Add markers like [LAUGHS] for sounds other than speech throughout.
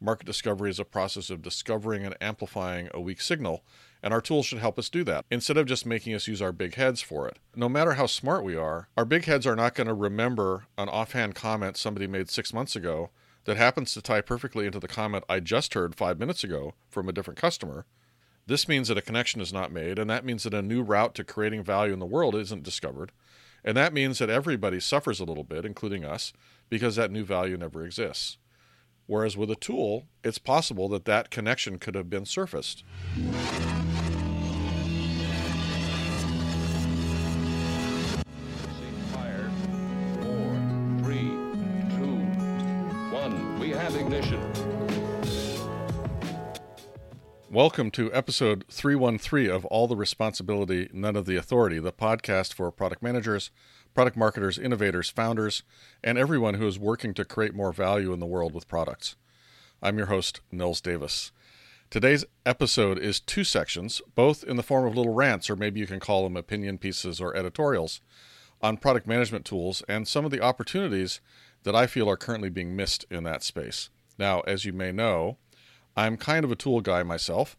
market discovery is a process of discovering and amplifying a weak signal, and our tools should help us do that instead of just making us use our big heads for it. No matter how smart we are, our big heads are not going to remember an offhand comment somebody made six months ago that happens to tie perfectly into the comment I just heard five minutes ago from a different customer. This means that a connection is not made, and that means that a new route to creating value in the world isn't discovered. And that means that everybody suffers a little bit, including us, because that new value never exists. Whereas with a tool, it's possible that that connection could have been surfaced. Fire. Four, three, two, one. We have ignition. Welcome to episode 313 of All the Responsibility, None of the Authority, the podcast for product managers, product marketers, innovators, founders, and everyone who is working to create more value in the world with products. I'm your host, Nils Davis. Today's episode is two sections, both in the form of little rants, or maybe you can call them opinion pieces or editorials, on product management tools and some of the opportunities that I feel are currently being missed in that space. Now, as you may know, I'm kind of a tool guy myself.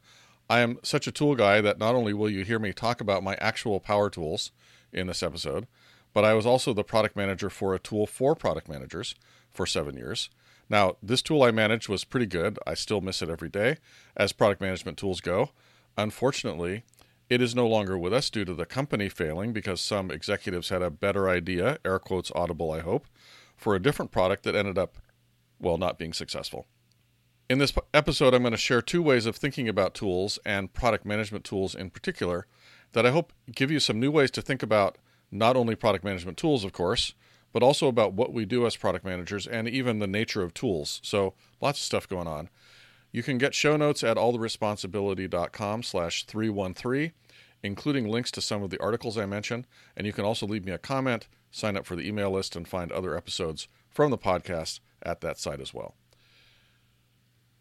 I am such a tool guy that not only will you hear me talk about my actual power tools in this episode, but I was also the product manager for a tool for product managers for seven years. Now, this tool I managed was pretty good. I still miss it every day as product management tools go. Unfortunately, it is no longer with us due to the company failing because some executives had a better idea, air quotes audible, I hope, for a different product that ended up, well, not being successful. In this episode, I'm going to share two ways of thinking about tools and product management tools in particular that I hope give you some new ways to think about not only product management tools, of course, but also about what we do as product managers and even the nature of tools. So lots of stuff going on. You can get show notes at alltheresponsibility.com slash 313, including links to some of the articles I mentioned. And you can also leave me a comment, sign up for the email list, and find other episodes from the podcast at that site as well.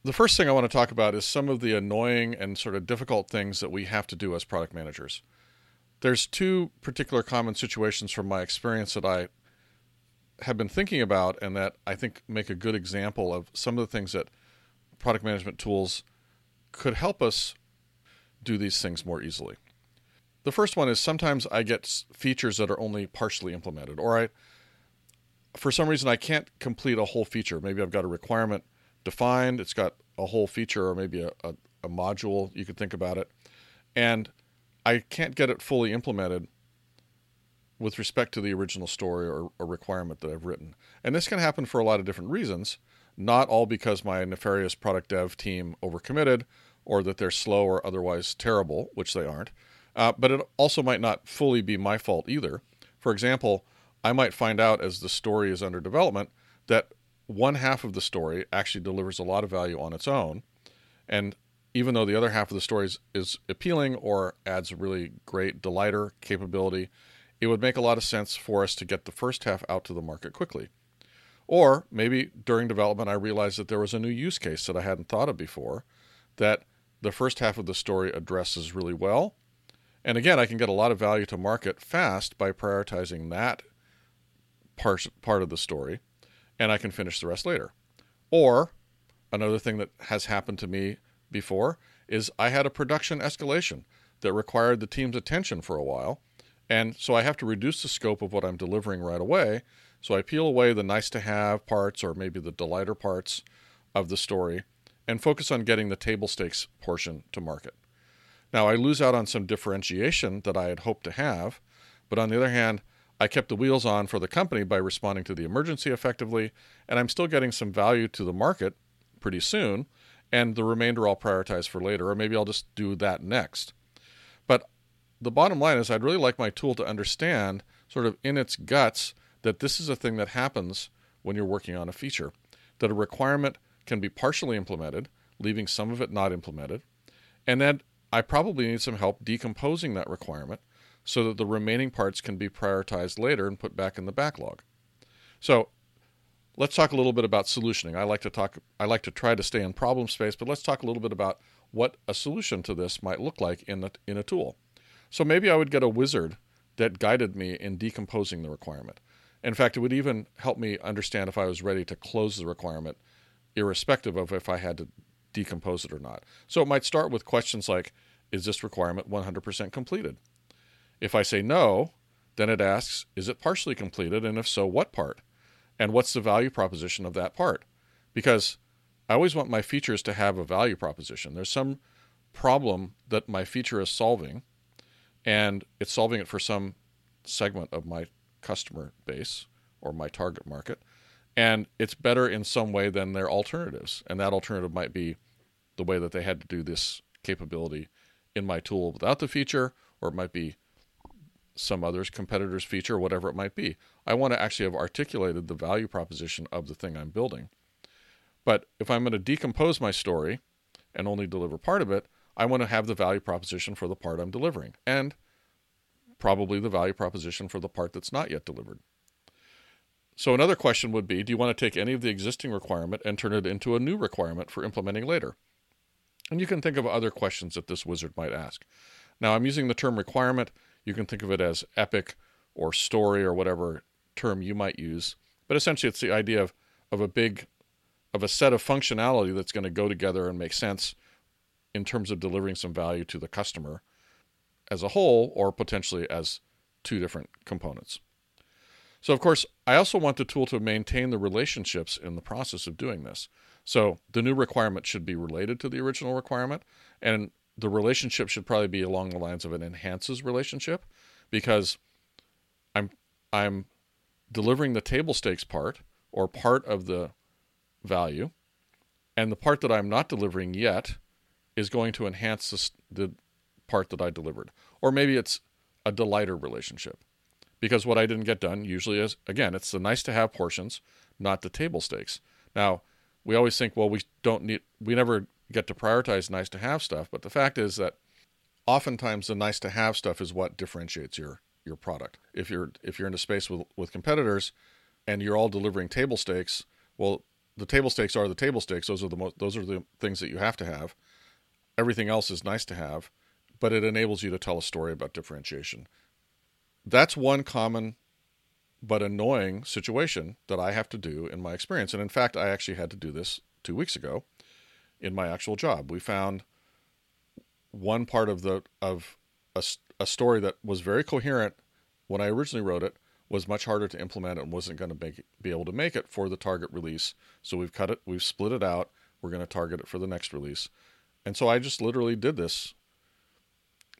The first thing I want to talk about is some of the annoying and sort of difficult things that we have to do as product managers. There's two particular common situations from my experience that I have been thinking about and that I think make a good example of some of the things that product management tools could help us do these things more easily. The first one is sometimes I get features that are only partially implemented, or I, for some reason, I can't complete a whole feature. Maybe I've got a requirement defined, it's got a whole feature or maybe a, a, a module, you could think about it, and I can't get it fully implemented with respect to the original story or a requirement that I've written. And this can happen for a lot of different reasons, not all because my nefarious product dev team overcommitted or that they're slow or otherwise terrible, which they aren't. Uh, but it also might not fully be my fault either. For example, I might find out as the story is under development that one half of the story actually delivers a lot of value on its own. And even though the other half of the story is, is appealing or adds a really great delighter capability, it would make a lot of sense for us to get the first half out to the market quickly. Or maybe during development, I realized that there was a new use case that I hadn't thought of before that the first half of the story addresses really well. And again, I can get a lot of value to market fast by prioritizing that part, part of the story, and I can finish the rest later. Or another thing that has happened to me before is I had a production escalation that required the team's attention for a while and so I have to reduce the scope of what I'm delivering right away. So I peel away the nice to have parts or maybe the delighter parts of the story and focus on getting the table stakes portion to market. Now, I lose out on some differentiation that I had hoped to have, but on the other hand, I kept the wheels on for the company by responding to the emergency effectively, and I'm still getting some value to the market pretty soon, and the remainder I'll prioritize for later, or maybe I'll just do that next. But the bottom line is I'd really like my tool to understand, sort of in its guts, that this is a thing that happens when you're working on a feature. That a requirement can be partially implemented, leaving some of it not implemented, and then I probably need some help decomposing that requirement so that the remaining parts can be prioritized later and put back in the backlog. So let's talk a little bit about solutioning. I like to talk I like to try to stay in problem space, but let's talk a little bit about what a solution to this might look like in in a tool. So maybe I would get a wizard that guided me in decomposing the requirement. In fact, it would even help me understand if I was ready to close the requirement irrespective of if I had to decompose it or not. So it might start with questions like Is this requirement 100% completed? If I say no, then it asks Is it partially completed? And if so, what part? And what's the value proposition of that part? Because I always want my features to have a value proposition. There's some problem that my feature is solving, and it's solving it for some segment of my customer base or my target market. And it's better in some way than their alternatives. And that alternative might be the way that they had to do this capability in my tool without the feature, or it might be some other's competitor's feature, whatever it might be. I want to actually have articulated the value proposition of the thing I'm building. But if I'm going to decompose my story and only deliver part of it, I want to have the value proposition for the part I'm delivering and probably the value proposition for the part that's not yet delivered. So another question would be, do you want to take any of the existing requirement and turn it into a new requirement for implementing later? And you can think of other questions that this wizard might ask. Now, I'm using the term requirement. You can think of it as epic or story or whatever term you might use. But essentially, it's the idea of, of a big, of a set of functionality that's going to go together and make sense in terms of delivering some value to the customer as a whole or potentially as two different components. So, of course, I also want the tool to maintain the relationships in the process of doing this. So, the new requirement should be related to the original requirement, and the relationship should probably be along the lines of an enhances relationship because I'm I'm delivering the table stakes part or part of the value, and the part that I'm not delivering yet is going to enhance the, the part that I delivered. Or maybe it's a delighter relationship. Because what I didn't get done usually is, again, it's the nice to have portions, not the table stakes. Now, we always think, well, we don't need, we never get to prioritize nice to have stuff. But the fact is that oftentimes the nice to have stuff is what differentiates your, your product. If you're, if you're in a space with, with competitors and you're all delivering table stakes, well, the table stakes are the table stakes. Those are the most, those are the things that you have to have. Everything else is nice to have but it enables you to tell a story about differentiation. That's one common but annoying situation that I have to do in my experience. And in fact, I actually had to do this two weeks ago in my actual job. We found one part of the of a, a story that was very coherent when I originally wrote it was much harder to implement and wasn't going to be able to make it for the target release. So we've cut it, we've split it out. We're going to target it for the next release. And so I just literally did this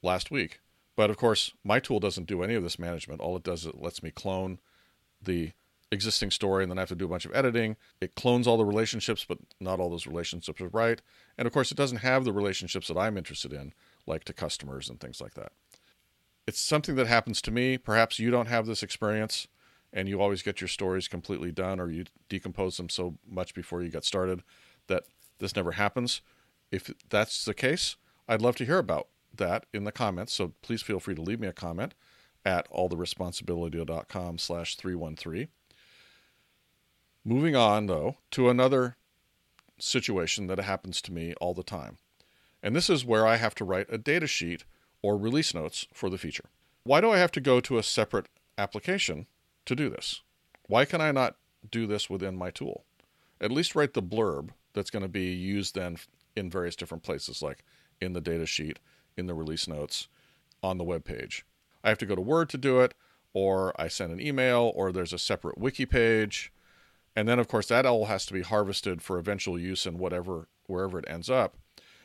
last week. But of course, my tool doesn't do any of this management. All it does is it lets me clone the existing story and then I have to do a bunch of editing. It clones all the relationships, but not all those relationships are right. And of course, it doesn't have the relationships that I'm interested in, like to customers and things like that. It's something that happens to me. Perhaps you don't have this experience and you always get your stories completely done or you decompose them so much before you get started that this never happens. If that's the case, I'd love to hear about that in the comments. So please feel free to leave me a comment at alltheresponsibility.com slash 313. Moving on, though, to another situation that happens to me all the time. And this is where I have to write a data sheet or release notes for the feature. Why do I have to go to a separate application to do this? Why can I not do this within my tool? At least write the blurb that's going to be used then in various different places, like in the data sheet in the release notes on the web page. I have to go to Word to do it, or I send an email, or there's a separate wiki page. And then, of course, that all has to be harvested for eventual use in whatever, wherever it ends up.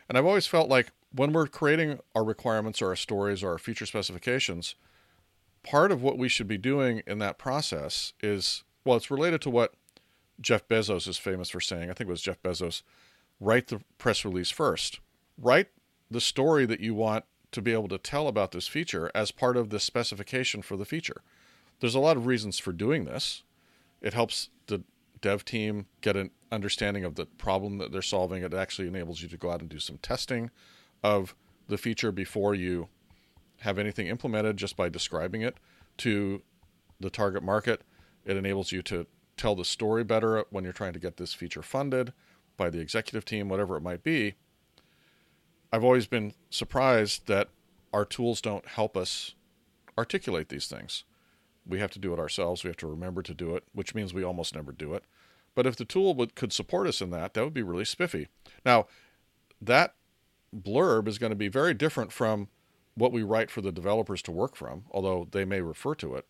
And I've always felt like when we're creating our requirements or our stories or our feature specifications, part of what we should be doing in that process is well, it's related to what Jeff Bezos is famous for saying. I think it was Jeff Bezos write the press release first. Write the story that you want to be able to tell about this feature as part of the specification for the feature. There's a lot of reasons for doing this. It helps the dev team get an understanding of the problem that they're solving. It actually enables you to go out and do some testing of the feature before you have anything implemented just by describing it to the target market. It enables you to tell the story better when you're trying to get this feature funded by the executive team, whatever it might be. I've always been surprised that our tools don't help us articulate these things. We have to do it ourselves. We have to remember to do it, which means we almost never do it. But if the tool would, could support us in that, that would be really spiffy. Now, that blurb is going to be very different from what we write for the developers to work from, although they may refer to it.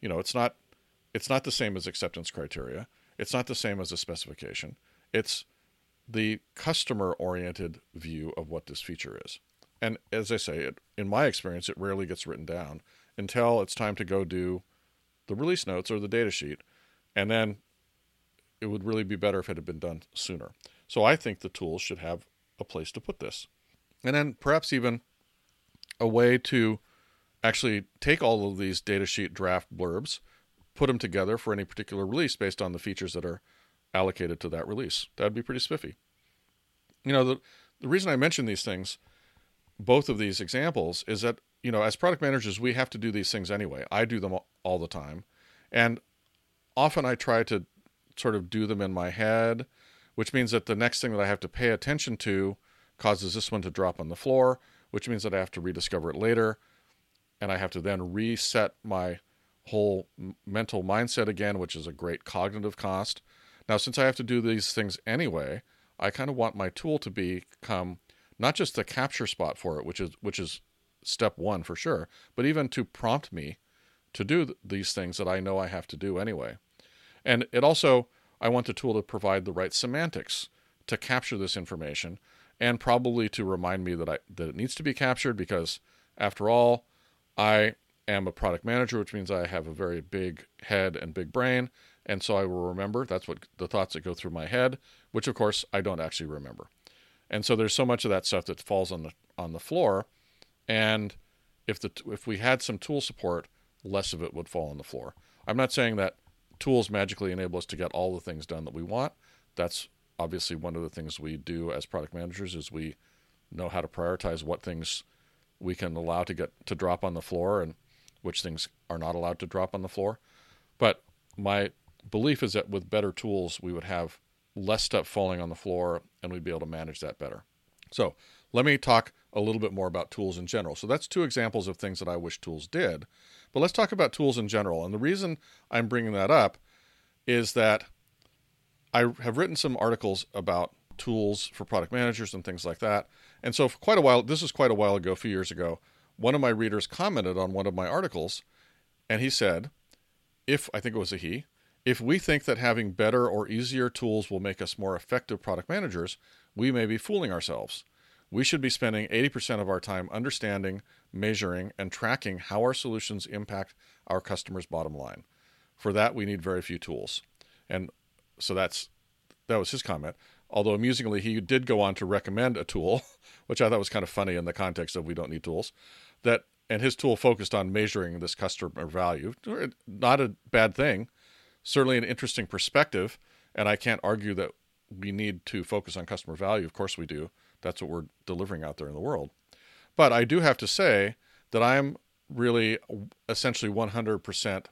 You know, it's not it's not the same as acceptance criteria. It's not the same as a specification. It's the customer oriented view of what this feature is. And as I say, it, in my experience, it rarely gets written down until it's time to go do the release notes or the data sheet. And then it would really be better if it had been done sooner. So I think the tools should have a place to put this. And then perhaps even a way to actually take all of these datasheet draft blurbs, put them together for any particular release based on the features that are allocated to that release. That'd be pretty spiffy. You know, the, the reason I mention these things, both of these examples, is that, you know, as product managers, we have to do these things anyway. I do them all the time. And often I try to sort of do them in my head, which means that the next thing that I have to pay attention to causes this one to drop on the floor, which means that I have to rediscover it later. And I have to then reset my whole mental mindset again, which is a great cognitive cost. Now, since I have to do these things anyway, I kind of want my tool to become not just the capture spot for it, which is which is step one for sure, but even to prompt me to do these things that I know I have to do anyway. And it also, I want the tool to provide the right semantics to capture this information and probably to remind me that I that it needs to be captured because after all, I am a product manager, which means I have a very big head and big brain, and so I will remember. That's what the thoughts that go through my head, which of course I don't actually remember. And so there's so much of that stuff that falls on the on the floor, and if the if we had some tool support, less of it would fall on the floor. I'm not saying that tools magically enable us to get all the things done that we want. That's obviously one of the things we do as product managers is we know how to prioritize what things we can allow to get to drop on the floor and which things are not allowed to drop on the floor. But my belief is that with better tools, we would have less stuff falling on the floor and we'd be able to manage that better. So let me talk a little bit more about tools in general. So that's two examples of things that I wish tools did. But let's talk about tools in general. And the reason I'm bringing that up is that I have written some articles about tools for product managers and things like that. And so, for quite a while, this was quite a while ago, a few years ago, one of my readers commented on one of my articles, and he said, if I think it was a he, if we think that having better or easier tools will make us more effective product managers, we may be fooling ourselves. We should be spending 80% of our time understanding, measuring, and tracking how our solutions impact our customers' bottom line. For that, we need very few tools. And so that's that was his comment. Although amusingly, he did go on to recommend a tool, [LAUGHS] which I thought was kind of funny in the context of we don't need tools. That and his tool focused on measuring this customer value. Not a bad thing, certainly an interesting perspective. And I can't argue that we need to focus on customer value. Of course, we do. That's what we're delivering out there in the world. But I do have to say that I'm really essentially 100%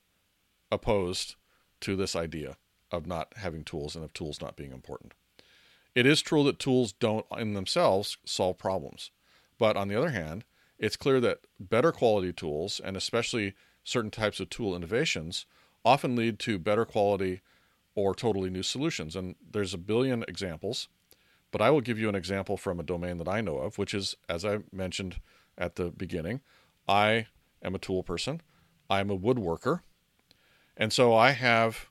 opposed to this idea of not having tools and of tools not being important. It is true that tools don't in themselves solve problems. But on the other hand, it's clear that better quality tools, and especially certain types of tool innovations, often lead to better quality or totally new solutions. And there's a billion examples, but I will give you an example from a domain that I know of, which is, as I mentioned at the beginning, I am a tool person, I'm a woodworker, and so I have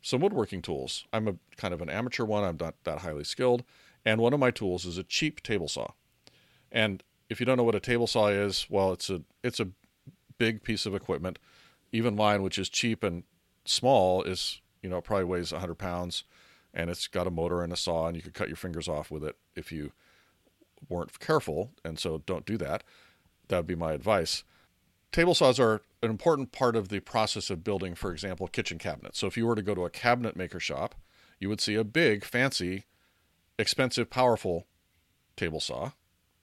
some woodworking tools. I'm a kind of an amateur one. I'm not that highly skilled. And one of my tools is a cheap table saw. And if you don't know what a table saw is, well, it's a it's a big piece of equipment. Even mine, which is cheap and small, is you know probably weighs 100 pounds, and it's got a motor and a saw, and you could cut your fingers off with it if you weren't careful. And so don't do that. That would be my advice. Table saws are an important part of the process of building, for example, kitchen cabinets. So if you were to go to a cabinet maker shop, you would see a big, fancy, expensive, powerful table saw.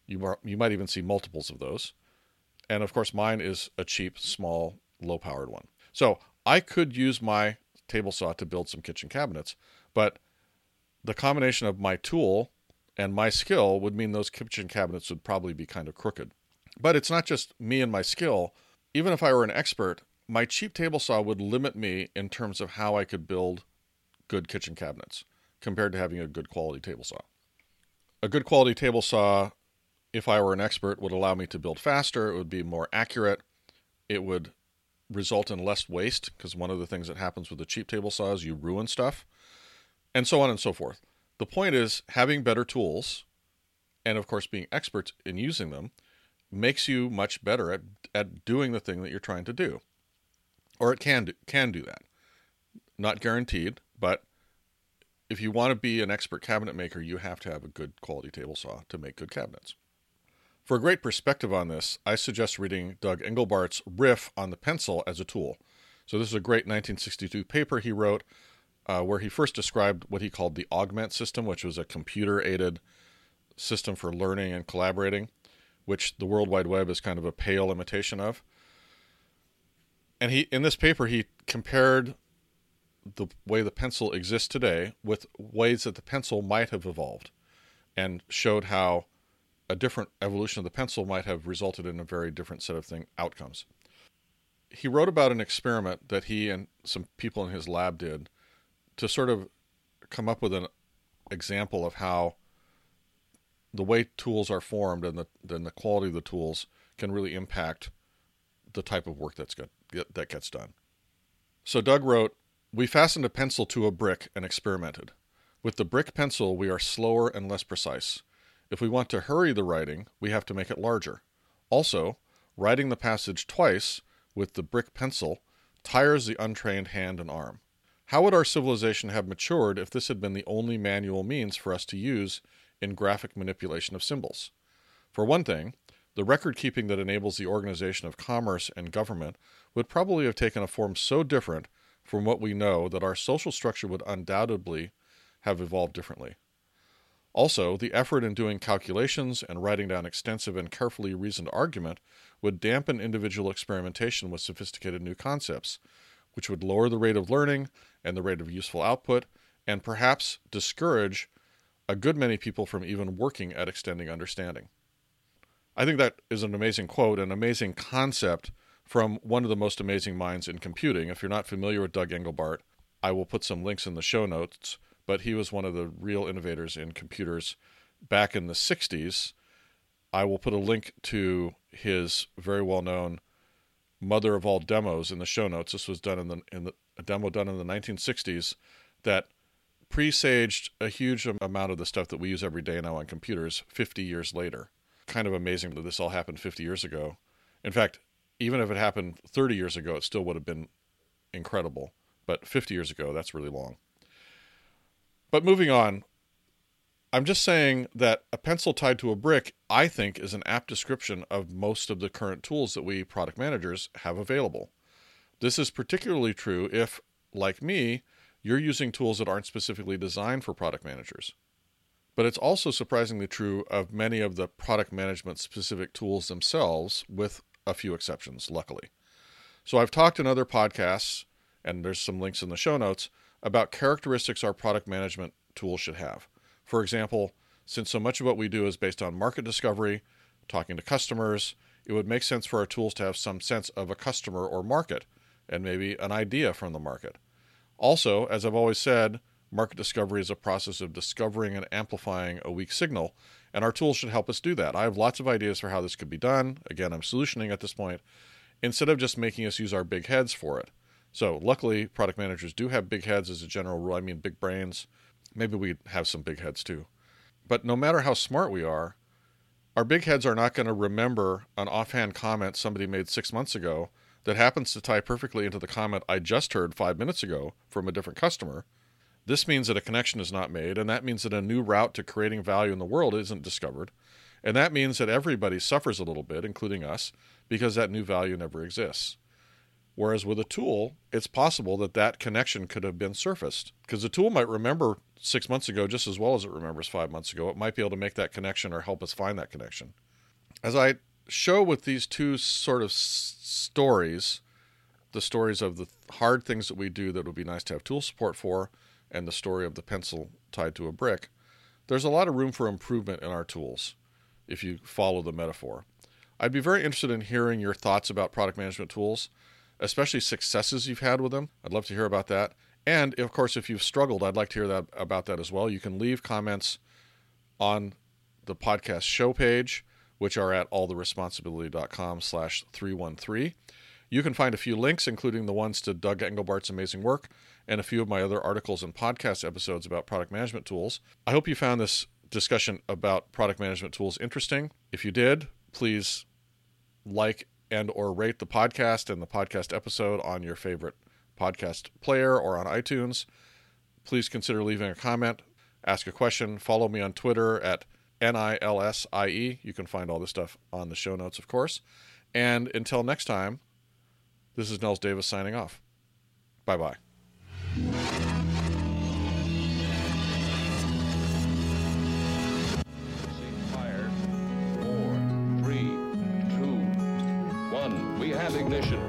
You, you might even see multiples of those. And of course, mine is a cheap, small, low powered one. So I could use my table saw to build some kitchen cabinets, but the combination of my tool and my skill would mean those kitchen cabinets would probably be kind of crooked. But it's not just me and my skill. Even if I were an expert, my cheap table saw would limit me in terms of how I could build good kitchen cabinets compared to having a good quality table saw. A good quality table saw, if I were an expert, would allow me to build faster, it would be more accurate, it would result in less waste because one of the things that happens with a cheap table saw is you ruin stuff, and so on and so forth. The point is having better tools and of course being experts in using them makes you much better at, at doing the thing that you're trying to do. Or it can do, can do that. Not guaranteed, but if you want to be an expert cabinet maker, you have to have a good quality table saw to make good cabinets. For a great perspective on this, I suggest reading Doug Engelbart's riff on the pencil as a tool. So, this is a great 1962 paper he wrote uh, where he first described what he called the augment system, which was a computer aided system for learning and collaborating, which the World Wide Web is kind of a pale imitation of. And he in this paper he compared the way the pencil exists today with ways that the pencil might have evolved and showed how a different evolution of the pencil might have resulted in a very different set of thing outcomes. He wrote about an experiment that he and some people in his lab did to sort of come up with an example of how the way tools are formed and the the quality of the tools can really impact the type of work that's that gets done. So Doug wrote, "We fastened a pencil to a brick and experimented. With the brick pencil, we are slower and less precise. If we want to hurry the writing, we have to make it larger. Also, writing the passage twice with the brick pencil tires the untrained hand and arm. How would our civilization have matured if this had been the only manual means for us to use in graphic manipulation of symbols. For one thing, the record keeping that enables the organization of commerce and government would probably have taken a form so different from what we know that our social structure would undoubtedly have evolved differently. Also, the effort in doing calculations and writing down extensive and carefully reasoned argument would dampen individual experimentation with sophisticated new concepts, which would lower the rate of learning and the rate of useful output, and perhaps discourage a good many people from even working at extending understanding. I think that is an amazing quote, an amazing concept from one of the most amazing minds in computing. If you're not familiar with Doug Engelbart, I will put some links in the show notes, but he was one of the real innovators in computers back in the 60s. I will put a link to his very well known mother of all demos in the show notes. This was done in the in the a demo done in the 1960s that presaged a huge amount of the stuff that we use every day now on computers 50 years later. Kind of amazing that this all happened 50 years ago. In fact, even if it happened 30 years ago, it still would have been incredible. But 50 years ago, that's really long. But moving on, I'm just saying that a pencil tied to a brick, I think, is an apt description of most of the current tools that we product managers have available. This is particularly true if, like me, you're using tools that aren't specifically designed for product managers. But it's also surprisingly true of many of the product management specific tools themselves, with a few exceptions, luckily. So I've talked in other podcasts, and there's some links in the show notes, about characteristics our product management tools should have. For example, since so much of what we do is based on market discovery, talking to customers, it would make sense for our tools to have some sense of a customer or market, and maybe an idea from the market. Also, as I've always said, market discovery is a process of discovering and amplifying a weak signal, and our tools should help us do that. I have lots of ideas for how this could be done. Again, I'm solutioning at this point, instead of just making us use our big heads for it. So, luckily, product managers do have big heads as a general rule. I mean, big brains. Maybe we have some big heads too. But no matter how smart we are, our big heads are not going to remember an offhand comment somebody made six months ago that happens to tie perfectly into the comment I just heard five minutes ago from a different customer. This means that a connection is not made, and that means that a new route to creating value in the world isn't discovered. And that means that everybody suffers a little bit, including us, because that new value never exists. Whereas with a tool, it's possible that that connection could have been surfaced because the tool might remember six months ago just as well as it remembers five months ago. It might be able to make that connection or help us find that connection. As I show with these two sort of stories the stories of the hard things that we do that would be nice to have tool support for, and the story of the pencil tied to a brick, there's a lot of room for improvement in our tools if you follow the metaphor. I'd be very interested in hearing your thoughts about product management tools, especially successes you've had with them. I'd love to hear about that. And of course, if you've struggled, I'd like to hear that about that as well. You can leave comments on the podcast show page, which are at alltheresponsibility.com slash 313. You can find a few links, including the ones to Doug Engelbart's amazing work and a few of my other articles and podcast episodes about product management tools. I hope you found this discussion about product management tools interesting. If you did, please like and or rate the podcast and the podcast episode on your favorite podcast player or on iTunes. Please consider leaving a comment, ask a question, follow me on Twitter at NILSIE. You can find all this stuff on the show notes, of course. And until next time, this is Nils Davis signing off. Bye bye. Four,